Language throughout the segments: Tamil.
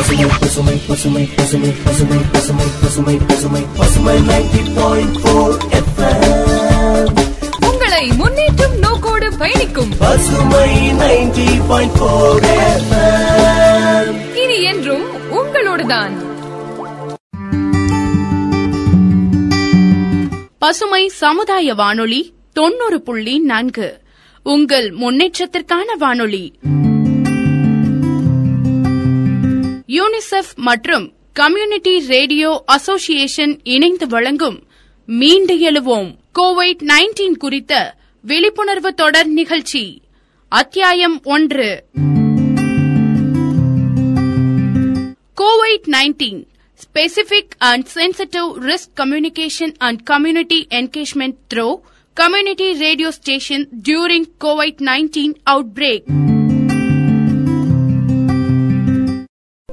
பசுமை பசுமை பசுமை பசுமை பசுமை பசுமை பசுமை பசுமை பசுமை நைன்டி பாயிண்ட் போர் உங்களை முன்னேற்றும் நோக்கோடு பயணிக்கும். பசுமை நைன்டி பாயிண்ட் போர் இனி என்றும் உங்களோடுதான். பசுமை சமுதாய வானொலி தொண்ணூறு புள்ளி நான்கு. உங்கள் முன்னேற்றத்திற்கான வானொலி. யூனிசெஃப் மற்றும் கம்யூனிட்டி ரேடியோ அசோசியேஷன் இணைந்து வழங்கும் மீண்டு எழுவோம். கோவிட் நைன்டீன் குறித்த விழிப்புணர்வு தொடர் நிகழ்ச்சி. அத்தியாயம் ஒன்று. COVID nineteen specific and sensitive risk communication and community engagement through community radio station during COVID nineteen outbreak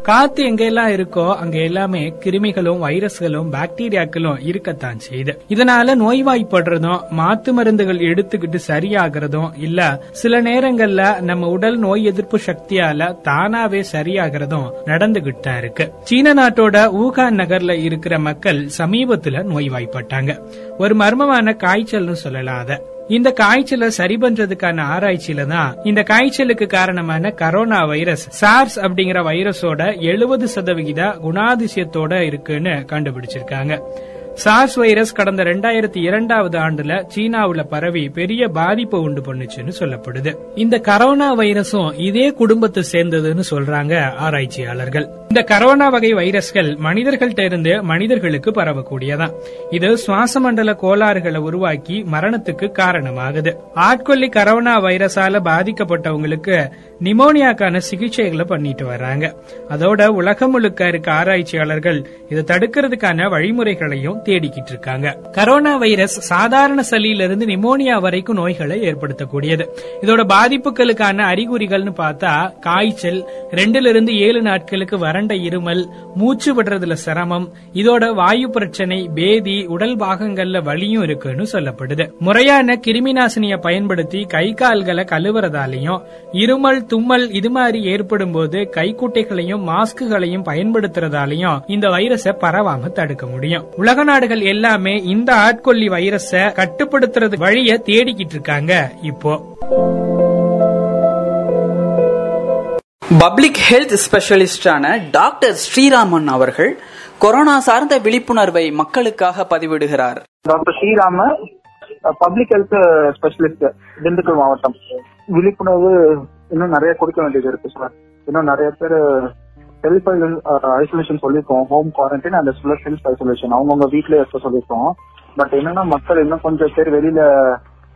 காத்து எங்கெல்லாம் இருக்கோ அங்க எல்லாமே கிருமிகளும் வைரஸ்களும் பாக்டீரியாக்களும் இருக்கத்தான் செய்யுது இதனால நோய்வாய்ப்படுறதும் மாத்து மருந்துகள் எடுத்துக்கிட்டு சரியாகிறதும் இல்ல சில நேரங்கள்ல நம்ம உடல் நோய் எதிர்ப்பு சக்தியால தானாவே சரியாகிறதும் நடந்துகிட்டு தான் இருக்கு. சீன நாட்டோட ஊகான் நகர்ல இருக்கிற மக்கள் சமீபத்துல நோய்வாய்ப்பட்டாங்க. ஒரு மர்மமான காய்ச்சல்னு சொல்லலாம் இந்த காய்ச்சலை சரி பண்றதுக்கான ஆராய்ச்சியில தான் இந்த காய்ச்சலுக்கு காரணமான கரோனா வைரஸ் சார்ஸ் அப்படிங்கிற வைரஸோட எழுபது சதவிகித குணாதிசயத்தோட இருக்குன்னு கண்டுபிடிச்சிருக்காங்க. சார்ஸ் வைரஸ் கடந்த ரெண்டாயிரத்தி இரண்டாவது ஆண்டுல சீனாவுல பரவி பெரிய பாதிப்பை உண்டு பண்ணுச்சுன்னு சொல்லப்படுது. இந்த கரோனா வைரஸும் இதே குடும்பத்தை சேர்ந்ததுன்னு சொல்றாங்க ஆராய்ச்சியாளர்கள். இந்த கரோனா வகை வைரஸ்கள் மனிதர்கள்ட்ட இருந்து மனிதர்களுக்கு பரவக்கூடியதான் இது சுவாச மண்டல கோளாறுகளை உருவாக்கி மரணத்துக்கு காரணமாகுது. ஆட்கொல்லி கரோனா வைரஸால பாதிக்கப்பட்டவங்களுக்கு நிமோனியாக்கான சிகிச்சைகளை பண்ணிட்டு வர்றாங்க. அதோட உலகம் முழுக்க இருக்க ஆராய்ச்சியாளர்கள் இதை தடுக்கிறதுக்கான வழிமுறைகளையும் தேடிக்கிட்டு இருக்காங்க கரோனா வைரஸ் சாதாரண சளியிலிருந்து நிமோனியா வரைக்கும் நோய்களை ஏற்படுத்தக்கூடியது. இதோட பாதிப்புகளுக்கான அறிகுறிகள்னு பார்த்தா காய்ச்சல் ரெண்டுல இருந்து ஏழு நாட்களுக்கு வறண்ட இருமல் மூச்சு விடுறதுல சிரமம் இதோட வாயு பிரச்சனை பேதி உடல் பாகங்கள்ல வலியும் இருக்குன்னு சொல்லப்படுது. முறையான கிருமி நாசினியை பயன்படுத்தி கை கால்களை கழுவுறதாலையும் இருமல் தும்மல் இது மாதிரி ஏற்படும் போது கைக்குட்டைகளையும் மாஸ்குகளையும் பயன்படுத்துறதாலையும் இந்த வைரஸ பரவாம தடுக்க முடியும். உலக நாடுகள் எல்லாமே இந்த ஆட்கொல்லி வைரஸ கட்டுப்படுத்துறது வழிய தேடிக்கிட்டு இருக்காங்க இப்போ. பப்ளிக் ஹெல்த் ஸ்பெஷலிஸ்டான டாக்டர் ஸ்ரீராமன் அவர்கள் கொரோனா சார்ந்த விழிப்புணர்வை மக்களுக்காக பதிவிடுகிறார். Doctor Sriram public health specialist Dindigul மாவட்டம். விழிப்புணர்வு இன்னும் நிறைய கொடுக்க வேண்டியது இருக்கு சார். இன்னும் நிறைய பேர் செல்ஃப் ஐசோலேஷன் சொல்லியிருக்கோம் ஹோம் குவாரண்டைன் அந்த செல்ஃப் ஐசோலேஷன் அவங்கவுங்க வீட்லயே இருக்க சொல்லியிருக்கோம் பட் என்னன்னா மக்கள் இன்னும் கொஞ்சம் பேர் வெளியில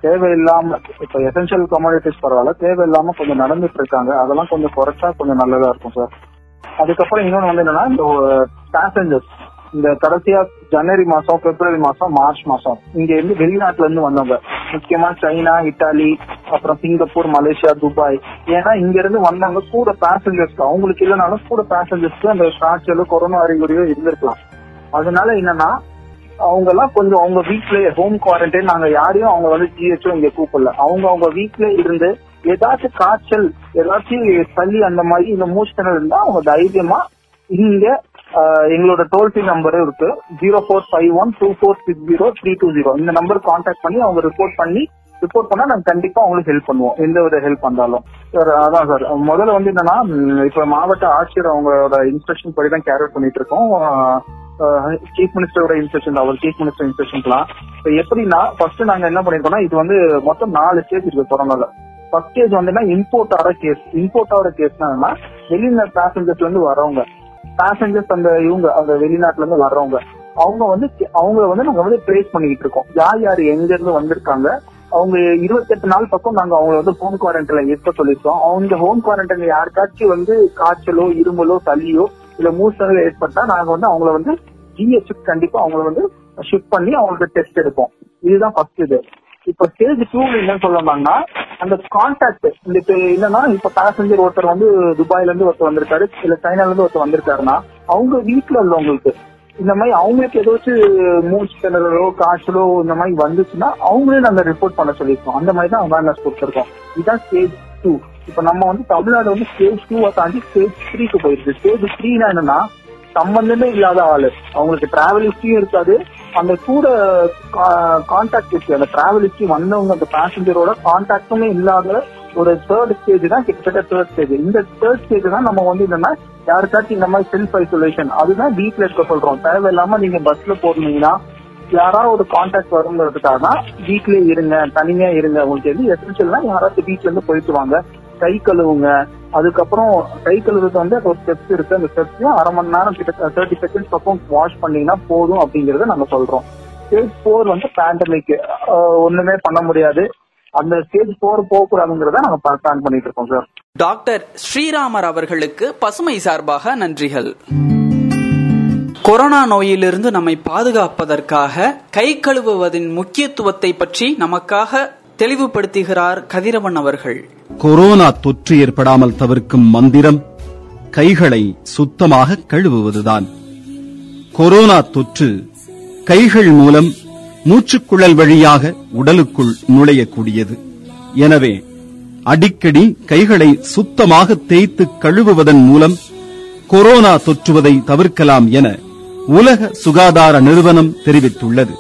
தேவையில்லாம இப்ப எசென்சியல் கமாடிட்டிஸ் பரவாயில்ல தேவையில்லாம கொஞ்சம் நடந்துட்டு இருக்காங்க. அதெல்லாம் கொஞ்சம் குறைச்சா கொஞ்சம் நல்லதா இருக்கும் சார் அதுக்கப்புறம் இன்னொன்னு வந்து என்னன்னா இந்த uh, பேசஞ்சர்ஸ் இந்த கடைசியா ஜனவரி மாசம் பிப்ரவரி மாசம் மார்ச் மாசம் இங்க இருந்து வெளிநாட்டுல இருந்து வந்தவங்க முக்கியமா சைனா இட்டாலி அப்புறம் சிங்கப்பூர் மலேசியா துபாய் ஏன்னா இங்க இருந்து வந்தவங்க கூட பேசஞ்சர்ஸ்க்கு அவங்களுக்கு இல்லைனாலும் கூட பேசஞ்சர்ஸ்க்கு அந்த காய்ச்சலோ கொரோனா அறிகுறியோ இருந்திருக்கலாம். அதனால என்னன்னா அவங்க எல்லாம் கொஞ்சம் அவங்க வீட்லயே ஹோம் குவாரண்டைன் நாங்க யாரையும் அவங்க வந்து ஜிஹெச்ஓ இங்க கூப்பிடல. அவங்க அவங்க வீட்ல இருந்து ஏதாச்சும் காய்ச்சல் ஏதாச்சும் சளி அந்த மாதிரி இந்த மூச்சு திணறல் இருந்தா அவங்க தைரியமா இங்க எங்களோட டோல் ஃப்ரீ நம்பர் இருக்கு. Zero four five one two four six zero three two zero இந்த நம்பர் கான்டாக்ட் பண்ணி அவங்க ரிப்போர்ட் பண்ணி ரிப்போர்ட் பண்ணா நாங்க கண்டிப்பா அவங்களுக்கு ஹெல்ப் பண்ணுவோம். எந்த வித ஹெல்ப் வந்தாலும். சார் அதான் சார் முதல்ல வந்து என்னன்னா இப்ப மாவட்ட ஆட்சியர் அவங்களோட இன்ஸ்ட்ரக்ஷன் படி தான் கேரி பண்ணிட்டு இருக்கோம். சீஃப் மினிஸ்டரோட இன்ஸ்ட்ரக்ஷன் அவர் சீஃப் மினிஸ்டர் இன்ஸ்ட்ரக்ஷன்லாம் இப்போ எப்படின்னா ஃபர்ஸ்ட் நாங்க என்ன பண்ணிருக்கோம்னா இது வந்து மொத்தம் நாலு ஸ்டேஜ் இருக்கு கொரோனால ஃபர்ஸ்ட் ஸ்டேஜ் வந்து இம்போர்ட் ஆகிற கேஸ் இம்போர்ட் ஆகிற கேஸ்னா வெளியில பேசஞ்சர்ஸ்ல இருந்து வரவங்க பேசஞ்சர்ஸ் அந்த இவங்க அந்த வெளிநாட்டுல இருந்து வர்றவங்க அவங்க வந்து அவங்க வந்து நாங்க வந்து ட்ரேஸ் பண்ணிட்டு இருக்கோம். யார் யார் எங்க இருந்து வந்திருக்காங்க? அவங்க இருபத்தெட்டு நாள் பக்கம் நாங்க அவங்கள வந்து ஹோம் குவாரண்டைன்ல இருக்க சொல்லியிருக்கோம். அவங்க ஹோம் குவாரண்டைன்ல யாருக்காச்சும் வந்து காய்ச்சலோ இருமலோ சளியோ இல்ல மூசலோ ஏற்பட்டா நாங்க வந்து அவங்கள வந்து ஜிஹெச் கண்டிப்பா அவங்கள வந்து ஷிஃப்ட் பண்ணி அவங்களுக்கு டெஸ்ட் எடுப்போம். இதுதான் ஃபர்ஸ்ட் இது. இப்ப ஸ்டேஜ் டூ என்னன்னு சொல்லலாம்னா அந்த கான்டாக்ட் இந்த என்னன்னா இப்ப பேசஞ்சர் ஒருத்தர் வந்து துபாயில இருந்து ஒருத்தர் வந்திருக்காரு இல்ல சைனால இருந்து ஒருத்தர் வந்திருக்காருன்னா அவங்க வீட்டுல உள்ளவங்களுக்கு இந்த மாதிரி அவங்களுக்கு ஏதாச்சும் மூச்சு திணறலோ காய்ச்சலோ இந்த மாதிரி வந்துச்சுன்னா அவங்களே நாங்க ரிப்போர்ட் பண்ண சொல்லியிருக்கோம். அந்த மாதிரி தான் அவேர்னஸ் கொடுத்துருக்கோம். இதுதான் ஸ்டேஜ் டூ இப்ப நம்ம வந்து தமிழ்நாடு வந்து ஸ்டேஜ் டூ தாண்டி ஸ்டேஜ் த்ரீக்கு போயிருக்கு. ஸ்டேஜ் த்ரீனா என்னன்னா சம்பந்தமே இல்லாத ஆளு. அவங்களுக்கு டிராவல் ஹிஸ்டரியும் இருக்காது. அந்த கூட கான்டாக்ட் இருக்கு அந்த டிராவலுக்கு வந்தவங்க அந்த பேசஞ்சரோட கான்டாக்டுமே இல்லாத ஒரு தேர்ட் ஸ்டேஜ் தான் கிட்டத்தட்ட தேர்ட் ஸ்டேஜ் இந்த தேர்ட் ஸ்டேஜ் தான் நம்ம வந்து என்னன்னா யாருக்காச்சும் இந்த மாதிரி செல்ஃப் ஐசோலேஷன் அதுதான் வீட்ல இருக்க சொல்றோம். தேவையில்லாம நீங்க பஸ்ல போறீங்கன்னா யாராவது ஒரு கான்டாக்ட் வருங்கிறதுக்காக தான் வீட்லயே இருங்க தனிமையா இருங்க. உங்களுக்கு எது எசென்சியல்னா யாராவது வீட்ல இருந்து போயிட்டு வாங்க. கை கழுவுங்க. அதுக்கப்புறம் கை கழுவுறது வந்து அது ஒரு ஸ்டெப்ஸ் இருக்கு. அந்த ஸ்டெப்ஸையும் அரை மணி நேரம் கிட்ட தேர்ட்டி செகண்ட்ஸ் பக்கம் வாஷ் பண்ணீங்கன்னா போதும் அப்படிங்கறத நாங்க சொல்றோம். ஸ்டேஜ் போர் வந்து பேண்டமிக் ஒண்ணுமே பண்ண முடியாது. அந்த ஸ்டேஜ் போர் போகக்கூடாதுங்கிறத நாங்க பிளான் பண்ணிட்டு இருக்கோம் சார் டாக்டர் ஸ்ரீராமர் அவர்களுக்கு பசுமை சார்பாக நன்றிகள். கொரோனா நோயிலிருந்து நம்மை பாதுகாப்பதற்காக கை கழுவுவதின் முக்கியத்துவத்தை பற்றி நமக்காக தெளிவுபடுத்துகிறார் கதிரவன் அவர்கள். கொரோனா தொற்று ஏற்படாமல் தவிர்க்கும் மந்திரம் கைகளை சுத்தமாக கழுவுவதுதான். கொரோனா தொற்று கைகள் மூலம் மூச்சுக்குழல் வழியாக உடலுக்குள் நுழையக்கூடியது. எனவே அடிக்கடி கைகளை சுத்தமாக தேய்த்து கழுவுவதன் மூலம் கொரோனா தொற்றுவதை தவிர்க்கலாம் என உலக சுகாதார நிறுவனம் தெரிவித்துள்ளது.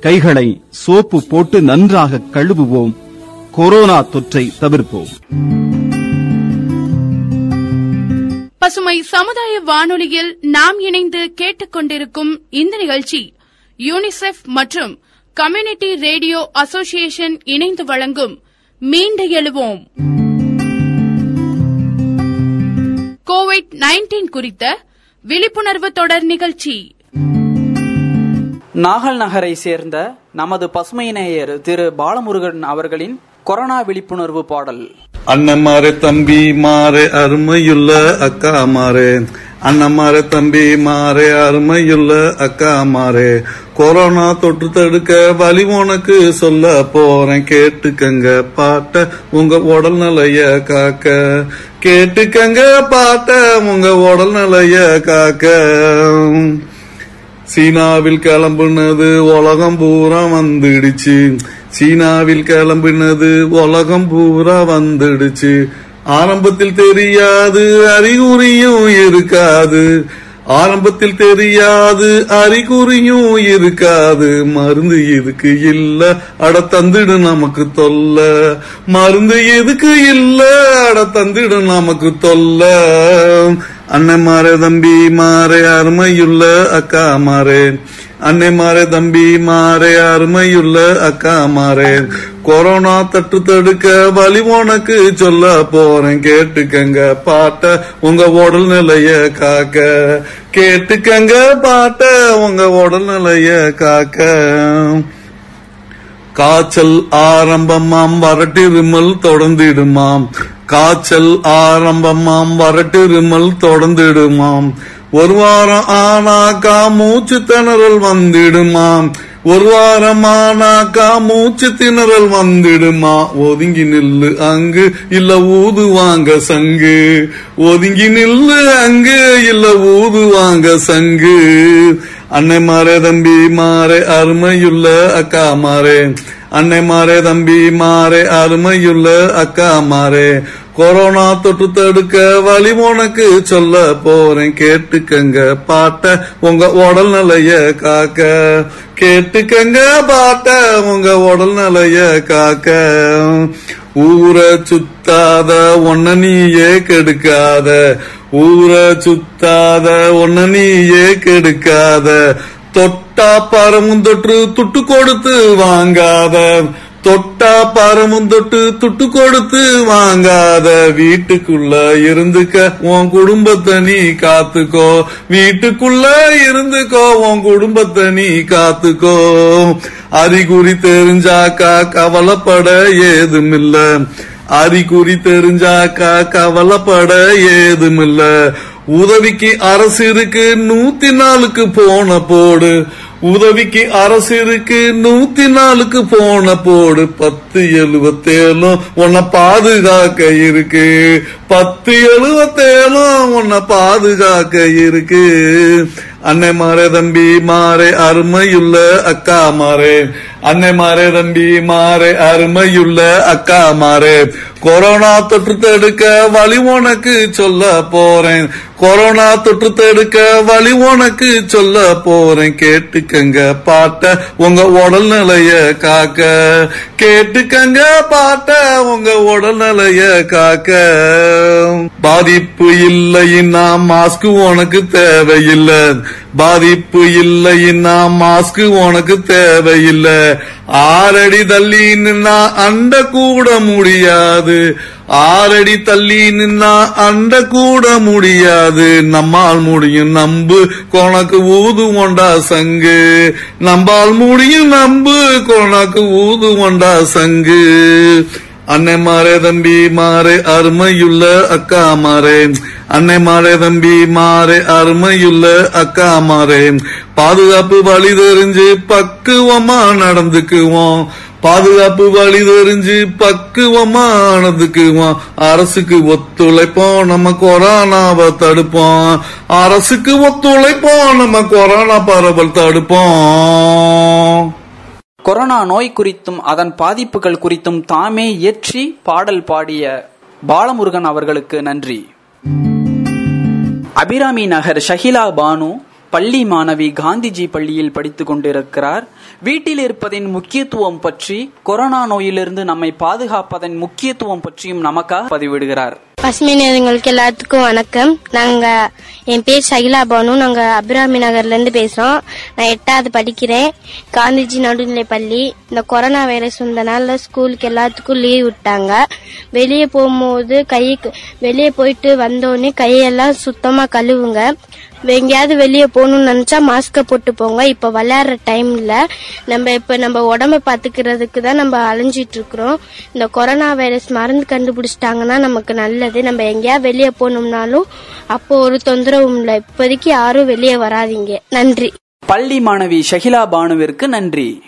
கைகளை சோப்பு போட்டு நன்றாக கழுவுவோம். கொரோனா தொற்றை தவிர்ப்போம். பசுமை சமுதாய வானொலியில் நாம் இணைந்து கேட்டுக்கொண்டிருக்கும் இந்த நிகழ்ச்சி யூனிசெஃப் மற்றும் கம்யூனிட்டி ரேடியோ அசோசியேஷன் இணைந்து வழங்கும் மீண்டு எழுவோம். கோவிட் நைன்டீன் குறித்த விழிப்புணர்வு தொடர் நிகழ்ச்சி. நாகல் நகரை சேர்ந்த நமது பசுமை நேயர் திரு பாலமுருகன் அவர்களின் கொரோனா விழிப்புணர்வு பாடல். அண்ணமாரே தம்பி மாறு அருமையுள்ள அக்கா மாறு. அண்ணமாரே தம்பி மாறு அருமையுள்ள அக்கா மாறு. கொரோனா தொற்று தடுக்க வழி உனக்கு சொல்ல போறேன். கேட்டுக்கங்க பாட்ட உங்க உடல் நிலைய காக்க. கேட்டுக்கங்க பாட்ட உங்க உடல் நிலைய காக்க. சீனாவில் கிளம்புனது உலகம் பூரா வந்துடுச்சு. சீனாவில் கிளம்பினது உலகம் பூரா வந்துடுச்சு. ஆரம்பத்தில் தெரியாது அறிகுறியும் இருக்காது. ஆரம்பத்தில் தெரியாது அறிகுறியும் இருக்காது. மருந்து எதுக்கு இல்ல அட தந்துடு நமக்கு தொல்ல. மருந்து எதுக்கு இல்ல அட தந்துடு நமக்கு தொல்ல. அண்ணன் மாறே தம்பி மாறே அருமையுள்ள அக்கா மாறே. அன்னை மாறே தம்பி மாறே அருமையுள்ள அக்கா மாறே. கொரோனா தட்டு தடுக்க வழி உனக்கு சொல்ல போறேன். கேட்டுக்கங்க பாட்ட உங்க உடல் நிலைய காக்க. கேட்டுக்கங்க பாட்ட உங்க உடல் நிலைய காக்க. காய்ச்சல் ஆரம்பமாம் வரட்டு இருமல் தொடர்ந்திடுமாம். காய்ச்சல் ஆரம்பமாம் வரட்டு இருமல் தொடர்ந்திடுமாம். ஒரு வாரம் ஆனாக்கா மூச்சு திணறல் வந்துடுமாம் ஒரு வாரம் ஆனாக்கா மூச்சு திணறல் வந்துடுமா? ஒதுங்கி நில்லு அங்கு இல்ல ஊது வாங்க சங்கு. ஒதுங்கி நில்லு அங்கு இல்ல ஊது வாங்க சங்கு. அன்னை மாறே தம்பி மாறே அருமையுள்ள அக்கா மாறே. அன்னை மாறே தம்பி மாறே அருமையுள்ள அக்கா மாறே. கொரோனா தொற்று தடுக்க வழி உனக்கு சொல்ல போறேன். கேட்டுக்கங்க பாட்ட உங்க உடல் நிலைய காக்க. கேட்டுக்கங்க பாட்ட உங்க உடல் நிலைய காக்க. ஊரை சுத்தாத ஒன்ன நீயே கெடுக்காத. ஊரை சுத்தாத ஒன்ன நீயே கெடுக்காத. தொட்டு தொட்டா பரமுந்தொற்று துட்டு கொடுத்து வாங்காத. தொட்டா பரமுந்தொட்டு துட்டு கொடுத்து வாங்காத. வீட்டுக்குள்ள இருந்துக்க உன் குடும்பத்தை நீ காத்துக்கோ. வீட்டுக்குள்ள இருந்துக்கோ உன் குடும்பத்தை நீ காத்துக்கோ. அறிகுறி தெரிஞ்சாக்கா கவலைப்பட ஏதுமில்ல. அறிகுறி தெரிஞ்சாக்கா கவலைப்பட ஏதுமில்ல. உதவிக்கு அரசு இருக்கு நூத்தி நாலுக்கு போன போடு. உதவிக்கு அரசு இருக்கு நூத்தி நாலுக்கு போன போடு பத்து எழுபத்தேழும் உன்னை பாதுகாக்க இருக்கு. பத்து எழுபத்தேழும் உன்னை பாதுகாக்க இருக்கு. அன்னை மாறே தம்பி மாறே அருமையுள்ள அக்கா மாறே. அன்னை மாறே தம்பி மாறே அருமையுள்ள அக்கா மாறே. கொரோனா தொற்று தடுக்க வழி உனக்கு சொல்ல போறேன். கொரோனா தொற்று தடுக்க வழி உனக்கு சொல்ல போறேன். கேட்டு கேட்டுக்கங்க பாட்ட உங்க உடல் நிலைய காக்க. கேட்டுக்கங்க பாட்ட உங்க உடல் நிலைய காக்க. பாதிப்பு இல்லைன்னா மாஸ்க் உனக்கு தேவையில்லை. பாதிப்பு இல்லைன்னா மாஸ்க் உனக்கு தேவையில்லை. ஆறடி தள்ளின்னா அண்ட கூட முடியாது. ஆறடி தள்ளி நின்னா அண்ட கூட முடியாது. நம்மால் முடியும் நம்பு. கொனக்கு ஊது கொண்டா சங்கு. நம்பால் முடியும் நம்பு. கொனக்கு ஊது கொண்டா சங்கு. அன்னை மாறே தம்பி மாறே அருமையுள்ள அக்கா மாறே. அன்னை மாறே தம்பி மாறே அருமையுள்ள அக்கா மாறே. பாதுகாப்பு வழி தெரிஞ்சு பக்குவமா நடந்துக்குவோம். பாதுகாப்பு வழி தெரிஞ்சு பக்குவமானதுக்கு அரசுக்கு ஒத்துழைப்போம் நம்ம கொரோனாவை தடுப்போம். அரசுக்கு ஒத்துழைப்போம் நம்ம கொரோனா பரவல் தடுப்போம். கொரோனா நோய் குறித்தும் அதன் பாதிப்புகள் குறித்தும் தாமே இயற்றி பாடல் பாடிய பாலமுருகன் அவர்களுக்கு நன்றி. அபிராமி நகர் ஷஹிலா பானு பள்ளி மாணவி காந்திஜி பள்ளியில் படித்துக் கொண்டிருக்கிறார். வீட்டில் இருப்பதின் முக்கியத்துவம் பற்றி கொரோனா நோயிலிருந்து நம்மை பாதுகாப்பதன் முக்கியத்துவம் பற்றியும் நமக்காக பதிவிடுகிறார். பசுமை நேரங்களுக்கு எல்லாத்துக்கும் வணக்கம். நாங்க என் பேர் சகிலா பானு. நாங்க அபிராமி நகர்ல இருந்து பேசுறோம். நான் எட்டாவது படிக்கிறேன். காந்திஜி நடுநிலை பள்ளி. இந்த கொரோனா வைரஸ் வந்தனால ஸ்கூலுக்கு எல்லாத்துக்கும் லீவ் விட்டாங்க. வெளியே போகும்போது கை வெளியே போயிட்டு வந்தோடனே கையெல்லாம் சுத்தமா கழுவுங்க. எங்கேயாவது வெளியே போகணும்னு நினைச்சா மாஸ்க்கை போட்டு போங்க. இப்ப விளையாடுற டைம்ல நம்ம இப்ப நம்ம உடம்ப பாத்துக்கிறதுக்கு தான் நம்ம அலைஞ்சிட்டு இருக்கிறோம். இந்த கொரோனா வைரஸ் மருந்து கண்டுபிடிச்சிட்டாங்கன்னா நமக்கு நல்லது. நம்ம எங்கேயாவது வெளியே போகணும்னாலும் அப்போ ஒரு தொந்தரவும் இல்லை. இப்போதைக்கு யாரும் வெளியே வராதீங்க. நன்றி. பள்ளி மாணவி ஷஹிலா பானுவிற்கு நன்றி.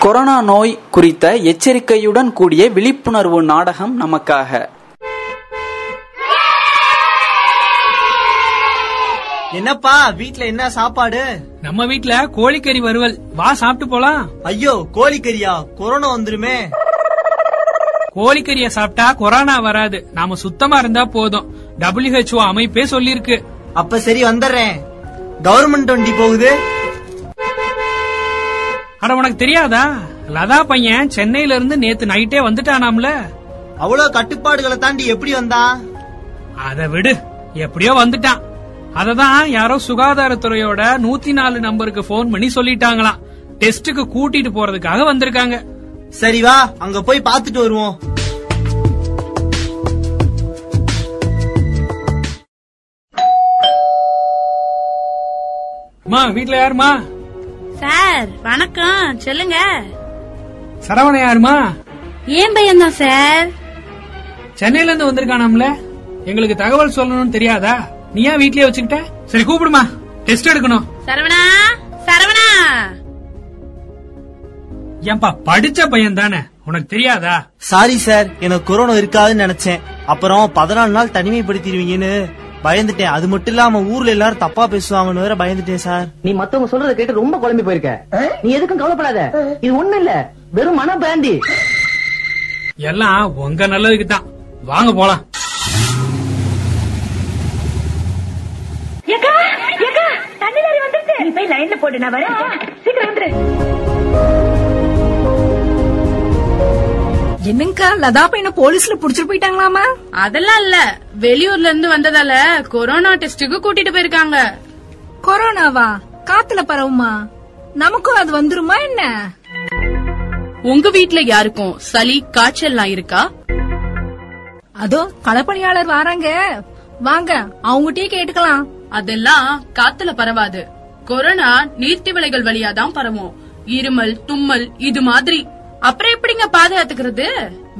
கொரோனா நோய் குறித்த எச்சரிக்கையுடன் கூடிய விழிப்புணர்வு நாடகம் நமக்காக. என்னப்பா வீட்ல என்ன சாப்பாடு? நம்ம வீட்ல கோழிக்கறி வறுவல். வா சாப்பிட்டு போலாம். ஐயோ கோழிக்கறியா? கொரோனா வந்துருமே. கோழிக்கறிய சாப்பிட்டா கொரோனா வராது. நாம சுத்தமா இருந்தா போதும். WHO அமைப்பே சொல்லிருக்கு அப்ப சரி வந்துடுறேன். கவர்மெண்ட் வண்டி போகுது. அட உனக்கு தெரியாதா? லதா பையன் சென்னையில இருந்து நேத்து நைட்டே வந்துட்டானாம்ல. அவ்வளவு கட்டுப்பாடுகளை தாண்டி எப்படி வந்தா அத விடு. எப்படியோ வந்துட்டான். அததான் யாரோ சுகாதாரத்துறையோட நூத்தி நாலு நம்பருக்கு போன் பண்ணி சொல்லிட்டாங்களாம். டெஸ்டுக்கு கூட்டிட்டு போறதுக்காக வந்திருக்காங்க. சரி வா அங்க போய் பாத்துட்டு வருவோம். அம்மா வீட்ல யாருமா சார் வணக்கம். சொல்லுங்க. சரவண யாருமா ஏன் பையன் தான் சார்? சென்னையில இருந்து வந்திருக்கானாம்ல? எங்களுக்கு தகவல் சொல்லணும்னு தெரியாதா? நீ ஏன் வீட்லயே வச்சுக்கிட்ட? சரி கூப்பிடுமா. டெஸ்ட் எடுக்கணும். சரவணா சரவணா. ஏன்பா படிச்ச பையன் தானே உனக்கு தெரியாதா? சாரி சார் எனக்கு கொரோனா இருக்காதுன்னு நினைச்சேன். அப்புறம் பதினாலு நாள் தனிமைப்படுத்திடுவீங்கன்னு பயந்துட்டேன். அது மட்டும் இல்லாம ஊர்ல எல்லாரும் தப்பா பேசுவாங்கன்னு வேற பயந்துட்டேன் சார் நீ மத்தவங்க சொல்றத கேட்டு ரொம்ப குழம்பி போயிருக்க. நீ எதுக்கும் கவலைப்படாத. இது ஒண்ணு இல்ல. வெறும் மன பிராந்தி எல்லாம் உங்க நல்லதுக்கு தான் வாங்க போலாம். போடு நான் வரேன். சீக்கிரம் வந்துரு. என்னங்கா லதா பையனை போலீஸ்ல புடிச்சிட்டு போயிட்டாங்களாமா? அதெல்லாம் இல்ல. வெளியூர்ல இருந்து வந்ததால கொரோனா டெஸ்டுக்கு கூட்டிட்டு போயிருக்காங்க. கொரோனாவா? காத்துல பரவுமா? நமக்கும் அது வந்துருமா என்ன? உங்க வீட்ல யாருக்கும் சளி காய்ச்சல்லாம் இருக்கா? அதோ களப்பணியாளர் வராங்க. வாங்க அவங்ககிட்டயே கேட்டுக்கலாம். அதெல்லாம் காத்துல பரவாது. கொரோனா நீர்த்திவளைகள் வழியா தான் பரவும். இருமல் தும்மல் இது மாதிரி. அப்புறம் எப்படிங்க பாதுகாத்துக்கிறது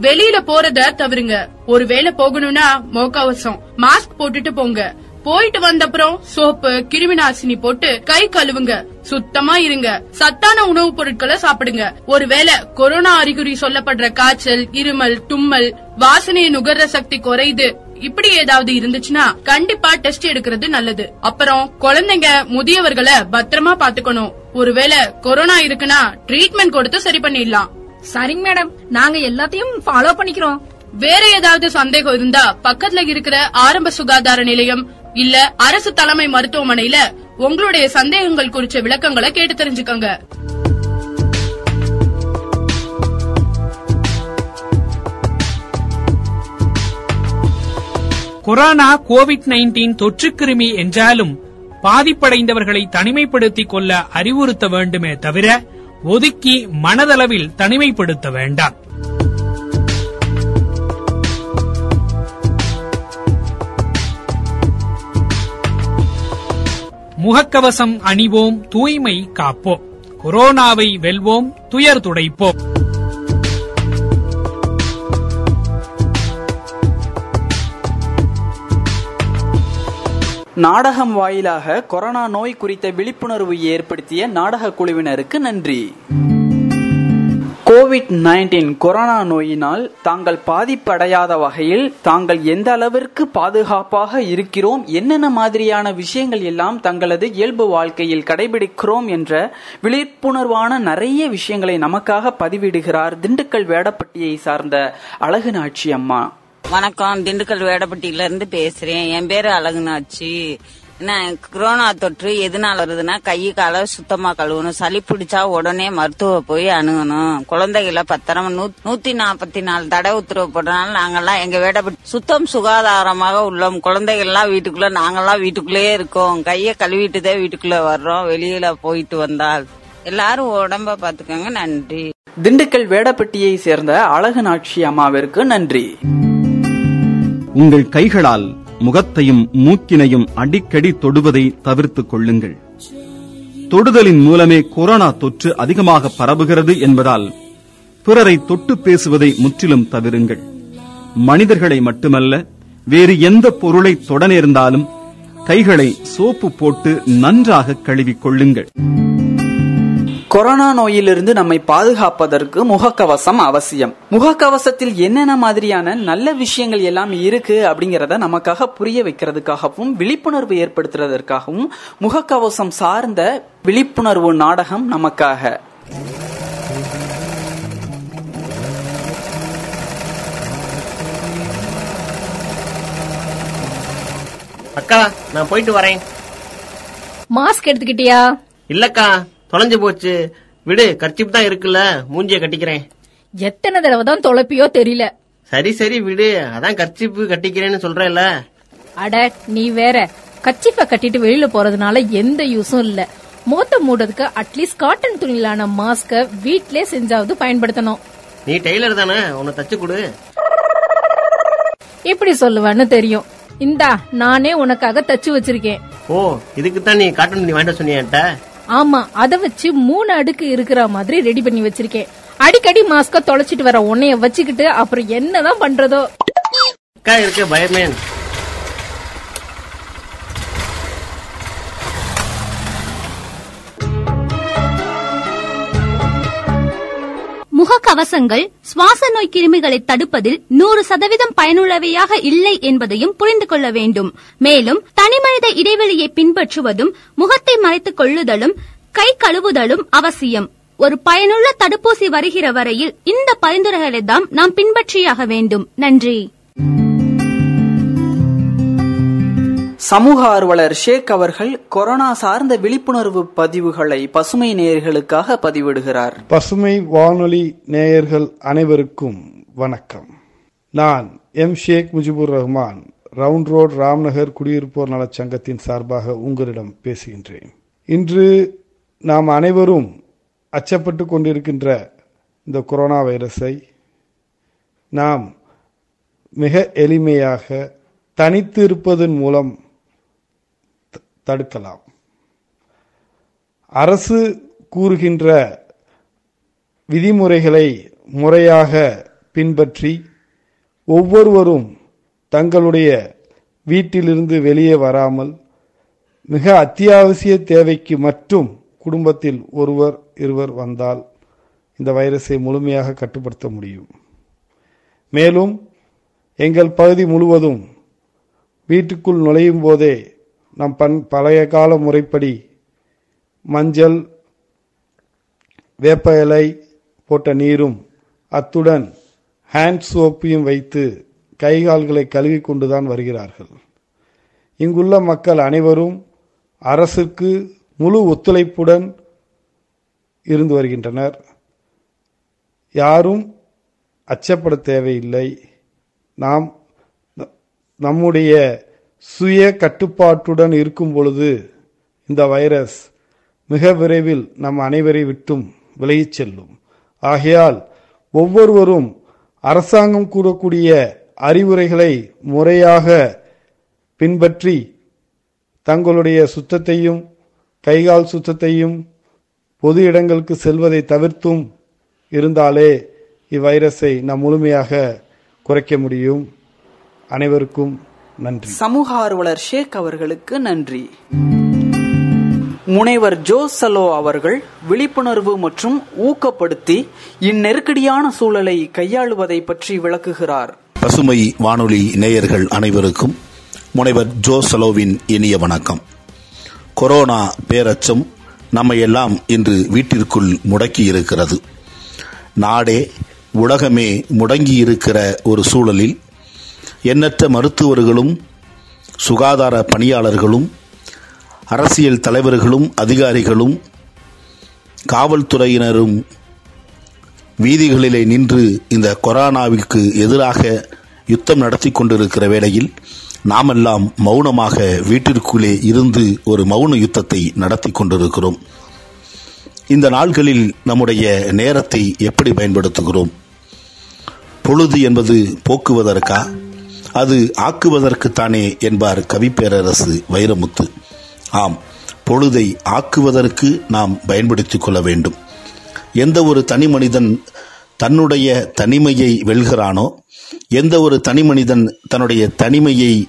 வெளியில போறத தவிருங்க. ஒருவேளை போகணும்னா முகக்கவசம் மாஸ்க் போட்டுட்டு போங்க. போயிட்டு வந்தப்புறம் சோப்பு கிருமி நாசினி போட்டு கை கழுவுங்க. சுத்தமா இருங்க. சத்தான உணவுப் பொருட்களை சாப்பிடுங்க. ஒருவேளை கொரோனா அறிகுறி சொல்லப்படுற காய்ச்சல் இருமல் தும்மல் வாசனையை நுகர்ற சக்தி குறையுது. இப்படி ஏதாவது இருந்துச்சுன்னா கண்டிப்பா டெஸ்ட் எடுக்கிறது நல்லது. அப்புறம் குழந்தைங்க முதியவர்களை பத்திரமா பாத்துக்கணும் ஒருவேளை கொரோனா இருக்குன்னா ட்ரீட்மெண்ட் கொடுத்து சரி பண்ணிடலாம். சரிங்க மேடம். நாங்க எல்லாத்தையும் ஃபாலோ பண்ணிக்கிறோம். வேற ஏதாவது சந்தேகம் இருந்தா பக்கத்துல இருக்கிற ஆரம்ப சுகாதார நிலையம் இல்ல அரசு தலைமை மருத்துவமனையில உங்களுடைய சந்தேகங்கள் குறிச்ச விளக்கங்களை கேட்டு தெரிஞ்சுக்கோங்க. கொரோனா கோவிட் நைன்டீன் தொற்றுக்கிருமி என்றாலும் பாதிப்படைந்தவர்களை தனிமைப்படுத்திக் கொள்ள அறிவுறுத்த வேண்டுமே தவிர ஒதுக்கி மனதளவில் தனிமைப்படுத்த வேண்டாம். முகக்கவசம் அணிவோம் தூய்மை காப்போம். கொரோனாவை வெல்வோம் துயர் துடைப்போம். நாடகம் வாயிலாக கொரோனா நோய் குறித்த விழிப்புணர்வு ஏற்படுத்திய நாடக குழுவினருக்கு நன்றி. கோவிட் நைன்டீன் கொரோனா நோயினால் தாங்கள் பாதிப்படையாத வகையில் தாங்கள் எந்த அளவிற்கு பாதுகாப்பாக இருக்கிறோம் என்னென்ன மாதிரியான விஷயங்கள் எல்லாம் தங்களது இயல்பு வாழ்க்கையில் கடைபிடிக்கிறோம் என்ற விழிப்புணர்வான நிறைய விஷயங்களை நமக்காக பதிவிடுகிறார் திண்டுக்கல் வேடப்பட்டியை சார்ந்த அழகு நாட்சி அம்மா வணக்கம் திண்டுக்கல் வேடப்பட்டியில இருந்து பேசுறேன். என் பேரு அழகுனாச்சு என்ன கொரோனா தொற்று எதனால வருதுன்னா கை காலை சுத்தமா கழுவணும். சளி பிடிச்சா உடனே மருத்துவ போய் அணுகணும். குழந்தைகளை பத்திரம் நூத்தி நாற்பத்தி நாலு தடை உத்தரவு போட்டனால நாங்கெல்லாம் எங்க வேடப்பட்டி சுத்தம் சுகாதாரமாக உள்ளோம். குழந்தைகள்லாம் வீட்டுக்குள்ள நாங்கெல்லாம் வீட்டுக்குள்ளேயே இருக்கோம். கையை கழுவிட்டுதான் வீட்டுக்குள்ள வர்றோம். வெளியில போயிட்டு வந்தால். எல்லாரும் உடம்ப பாத்துக்கோங்க நன்றி. திண்டுக்கல் வேடப்பட்டியை சேர்ந்த அழகு நாட்சி அம்மாவிற்கு நன்றி. உங்கள் கைகளால் முகத்தையும் மூக்கினையும் அடிக்கடி தொடுவதை தவிர்த்துக் கொள்ளுங்கள். தொடுதலின் மூலமே கொரோனா தொற்று அதிகமாக பரவுகிறது என்பதால் பிறரை தொட்டு பேசுவதை முற்றிலும் தவிருங்கள். மனிதர்களை மட்டுமல்ல வேறு எந்த பொருளை தொட நேர்ந்தாலும் கைகளை சோப்பு போட்டு நன்றாக கழுவிக் கொள்ளுங்கள். கொரோனா நோயிலிருந்து நம்மை பாதுகாப்பதற்கு முகக்கவசம் அவசியம். முகக்கவசத்தில் என்னென்ன மாதிரியான நல்ல விஷயங்கள் எல்லாம் இருக்கு அப்படிங்கறத நமக்காக புரிய வைக்கிறதுக்காகவும் விழிப்புணர்வு ஏற்படுத்துறதற்காகவும் முகக்கவசம் சார்ந்த விழிப்புணர்வு நாடகம் நமக்காக. அக்கா நான் போயிட்டு வரேன். மாஸ்க் எடுத்துக்கிட்டியா? இல்லக்கா. தொலைஞ்சு போச்சு. விடு கர்ச்சிப் தான் இருக்குல்ல. மூஞ்சிய கட்டிக்கிறேன். எத்தனை தடவை தான் தொலைப்பியோ தெரியல. சரி சரி விடு. அதான் கர்ச்சிப்பு கட்டிக்கிறேன்னு சொல்றேன்ல. அட நீ வேற. கச்சிப்ப கட்டிட்டு வெளியில போறதுனால எந்த யூஸும் இல்ல. முகத்தை மூடுறதுக்கு அட்லீஸ்ட் காட்டன் துணியிலான மாஸ்க வீட்லயே செஞ்சாவது பயன்படுத்தணும். நீ டெய்லர் தானே உன்னை தச்சு கொடு. இப்படி சொல்லுவேன்னு தெரியும். இந்தா நானே உனக்காக தச்சு வச்சிருக்கேன். ஓ இதுக்கு தான் நீ காட்டன் துணி வாங்கிட்டு சொன்னியாட்ட ஆமா அத வச்சு மூணு அடுக்கு இருக்கிற மாதிரி ரெடி பண்ணி வச்சிருக்கேன். அடிக்கடி மாஸ்க தொலைச்சிட்டு வர உன்னைய வச்சுக்கிட்டு அப்புறம் என்னதான் பண்றதோ? இருக்க கவசங்கள் சுவாச நோய் கிருமிகளை தடுப்பதில் நூறு சதவீதம் பயனுள்ளவையாக இல்லை என்பதையும் புரிந்து கொள்ள வேண்டும். மேலும் தனிமனித இடைவெளியை பின்பற்றுவதும் முகத்தை மறைத்துக் கொள்ளுதலும் கை கழுவுதலும் அவசியம். ஒரு பயனுள்ள தடுப்பூசி வருகிற வரையில் இந்த பரிந்துரைகளை தான் நாம் பின்பற்றியாக வேண்டும். நன்றி. சமூக ஆர்வலர் ஷேக் அவர்கள் கொரோனா சார்ந்த விழிப்புணர்வு பதிவுகளை பசுமை நேயர்களுக்காக பதிவிடுகிறார். பசுமை வானொலி நேயர்கள் அனைவருக்கும் வணக்கம். நான் M Sheikh Mujibur Rahman round road Ramnagar குடியிருப்போர் நலச்சங்கத்தின் சார்பாக உங்களிடம் பேசுகின்றேன். இன்று நாம் அனைவரும் அச்சப்பட்டு கொண்டிருக்கின்ற இந்த கொரோனா வைரஸை நாம் மிக எளிமையாக தனித்து இருப்பதன் மூலம் தடுக்கலாம். அரசு கூறுகின்ற விதிமுறைகளை முறையாக பின்பற்றி ஒவ்வொருவரும் தங்களுடைய வீட்டிலிருந்து வெளியே வராமல் மிக அத்தியாவசிய தேவைக்கு மட்டும் குடும்பத்தில் ஒருவர் இருவர் வந்தால் இந்த வைரஸை முழுமையாக கட்டுப்படுத்த முடியும். மேலும் எங்கள் பகுதி முழுவதும் வீட்டுக்குள் நுழையும் போதே நம் பண் பழைய கால முறைப்படி மஞ்சள் வேப்ப இலை போட்ட நீரும் அத்துடன் ஹேண்ட் சோப்பையும் வைத்து கைகால்களை கழுவி கொண்டுதான் வருகிறார்கள். இங்குள்ள மக்கள் அனைவரும் அரசுக்கு முழு ஒத்துழைப்புடன் இருந்து வருகின்றனர். யாரும் அச்சப்பட தேவையில்லை. நாம் நம்முடைய சுய கட்டுப்பாட்டுடன் இருக்கும் பொழுது இந்த வைரஸ் மிக விரைவில் நம் அனைவரை விட்டும் விலகிச் செல்லும். ஆகையால் ஒவ்வொருவரும் அரசாங்கம் கூறக்கூடிய அறிவுரைகளை முறையாக பின்பற்றி தங்களுடைய சுத்தத்தையும் கைகால் சுத்தத்தையும் பொது இடங்களுக்கு செல்வதை தவிர்த்தும் இருந்தாலே இவ்வைரஸை நாம் முழுமையாக குறைக்க முடியும். அனைவருக்கும் நன்றி. சமூக ஆர்வலர் ஷேக் அவர்களுக்கு நன்றி. முனைவர் ஜோசலோ அவர்கள் விழிப்புணர்வு மற்றும் ஊக்கப்படுத்தி இந்நெருக்கடியான சூழலை கையாளுவதை பற்றி விளக்குகிறார். பசுமை வானொலி நேயர்கள் அனைவருக்கும் முனைவர் ஜோ சலோவின் இனிய வணக்கம். கொரோனா பேரச்சம் நம்மை எல்லாம் இன்று வீட்டிற்குள் முடக்கி இருக்கிறது நாடே உலகமே முடங்கி இருக்கிற ஒரு சூழலில் எண்ணற்ற மருத்துவர்களும் சுகாதார பணியாளர்களும் அரசியல் தலைவர்களும் அதிகாரிகளும் காவல்துறையினரும் வீதிகளிலே நின்று இந்த கொரோனாவிற்கு எதிராக யுத்தம் நடத்தி கொண்டிருக்கிற வேளையில் நாமெல்லாம் மௌனமாக வீட்டிற்குள்ளே இருந்து ஒரு மௌன யுத்தத்தை நடத்தி கொண்டிருக்கிறோம். இந்த நாள்களில் நம்முடைய நேரத்தை எப்படி பயன்படுத்துகிறோம்? பொழுது என்பது போக்குவதற்கா? அது ஆக்குவதற்குத்தானே என்பார் கவிப்பேரரசு வைரமுத்து. ஆம் பொழுதை ஆக்குவதற்கு நாம் பயன்படுத்திக் கொள்ள வேண்டும். எந்த ஒரு தனி மனிதன் தன்னுடைய தனிமையை வெல்கிறானோ எந்த ஒரு தனி மனிதன் தன்னுடைய தனிமையை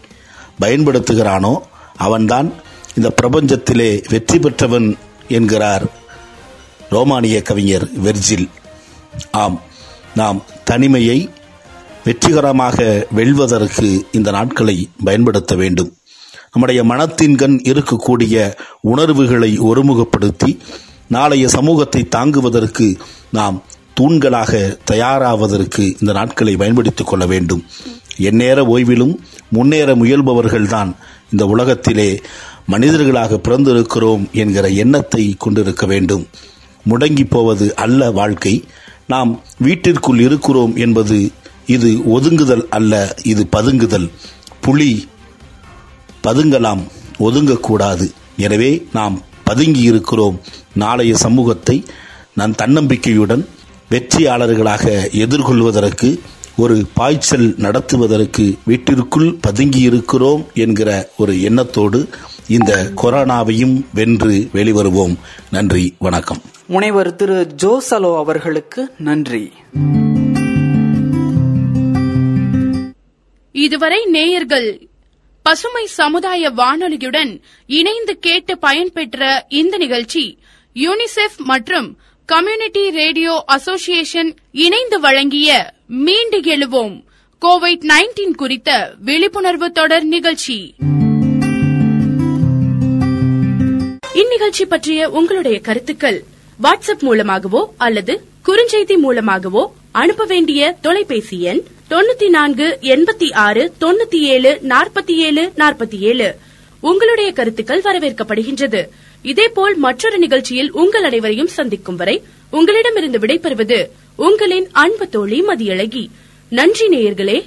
பயன்படுத்துகிறானோ அவன்தான் இந்த பிரபஞ்சத்திலே வெற்றி பெற்றவன் என்கிறார் ரோமானிய கவிஞர் வெர்ஜில். ஆம் நாம் தனிமையை வெற்றிகரமாக வெல்வதற்கு இந்த நாட்களை பயன்படுத்த வேண்டும். நம்முடைய மனத்தின்கண் இருக்கக்கூடிய உணர்வுகளை ஒருமுகப்படுத்தி நாளைய சமூகத்தை தாங்குவதற்கு நாம் தூண்களாக தயாராவதற்கு இந்த நாட்களை பயன்படுத்திக் கொள்ள வேண்டும். எந்நேர ஓய்விலும் முன்னேற முயல்பவர்கள்தான் இந்த உலகத்திலே மனிதர்களாக பிறந்திருக்கிறோம் என்கிற எண்ணத்தை கொண்டிருக்க வேண்டும். முடங்கி போவது அல்ல வாழ்க்கை. நாம் வீட்டிற்குள் இருக்கிறோம் என்பது இது ஒதுங்குதல் அல்ல இது பதுங்குதல். புலி பதுங்கலாம் ஒதுங்கக்கூடாது. எனவே நாம் பதுங்கி இருக்கிறோம் நாளைய சமூகத்தை நான் தன்னம்பிக்கையுடன் வெற்றியாளர்களாக எதிர்கொள்வதற்கு ஒரு பாய்ச்சல் நடத்துவதற்கு வீட்டிற்குள் பதுங்கி இருக்கிறோம் என்கிற ஒரு எண்ணத்தோடு இந்த கொரோனாவையும் வென்று வெளிவருவோம். நன்றி வணக்கம். முனைவர் திரு ஜோசலோ அவர்களுக்கு நன்றி. இதுவரை நேயர்கள் பசுமை சமுதாய வானொலியுடன் இணைந்து கேட்டு பயன்பெற்ற இந்த நிகழ்ச்சி யூனிசெஃப் மற்றும் கம்யூனிட்டி ரேடியோ அசோசியேஷன் இணைந்து வழங்கிய மீண்டு எழுவோம். கோவிட் 19 குறித்த விழிப்புணர்வு தொடர் நிகழ்ச்சி. இந்நிகழ்ச்சி பற்றிய உங்களுடைய கருத்துக்கள் வாட்ஸ்அப் மூலமாகவோ அல்லது குறுஞ்செய்தி மூலமாகவோ அனுப்ப வேண்டிய தொலைபேசி எண் தொண்ணூத்தி நான்கு எண்பத்தி ஆறு தொண்ணூத்தி ஏழு நாற்பத்தி ஏழு நாற்பத்தி ஏழு உங்களுடைய கருத்துக்கள் வரவேற்கப்படுகின்றது. இதேபோல் மற்றொரு நிகழ்ச்சியில் உங்கள் அனைவரையும் சந்திக்கும் வரை உங்களிடமிருந்து விடைபெறுவது உங்களின் அன்பு தோழி மதியழகி. நன்றி நேயர்களே.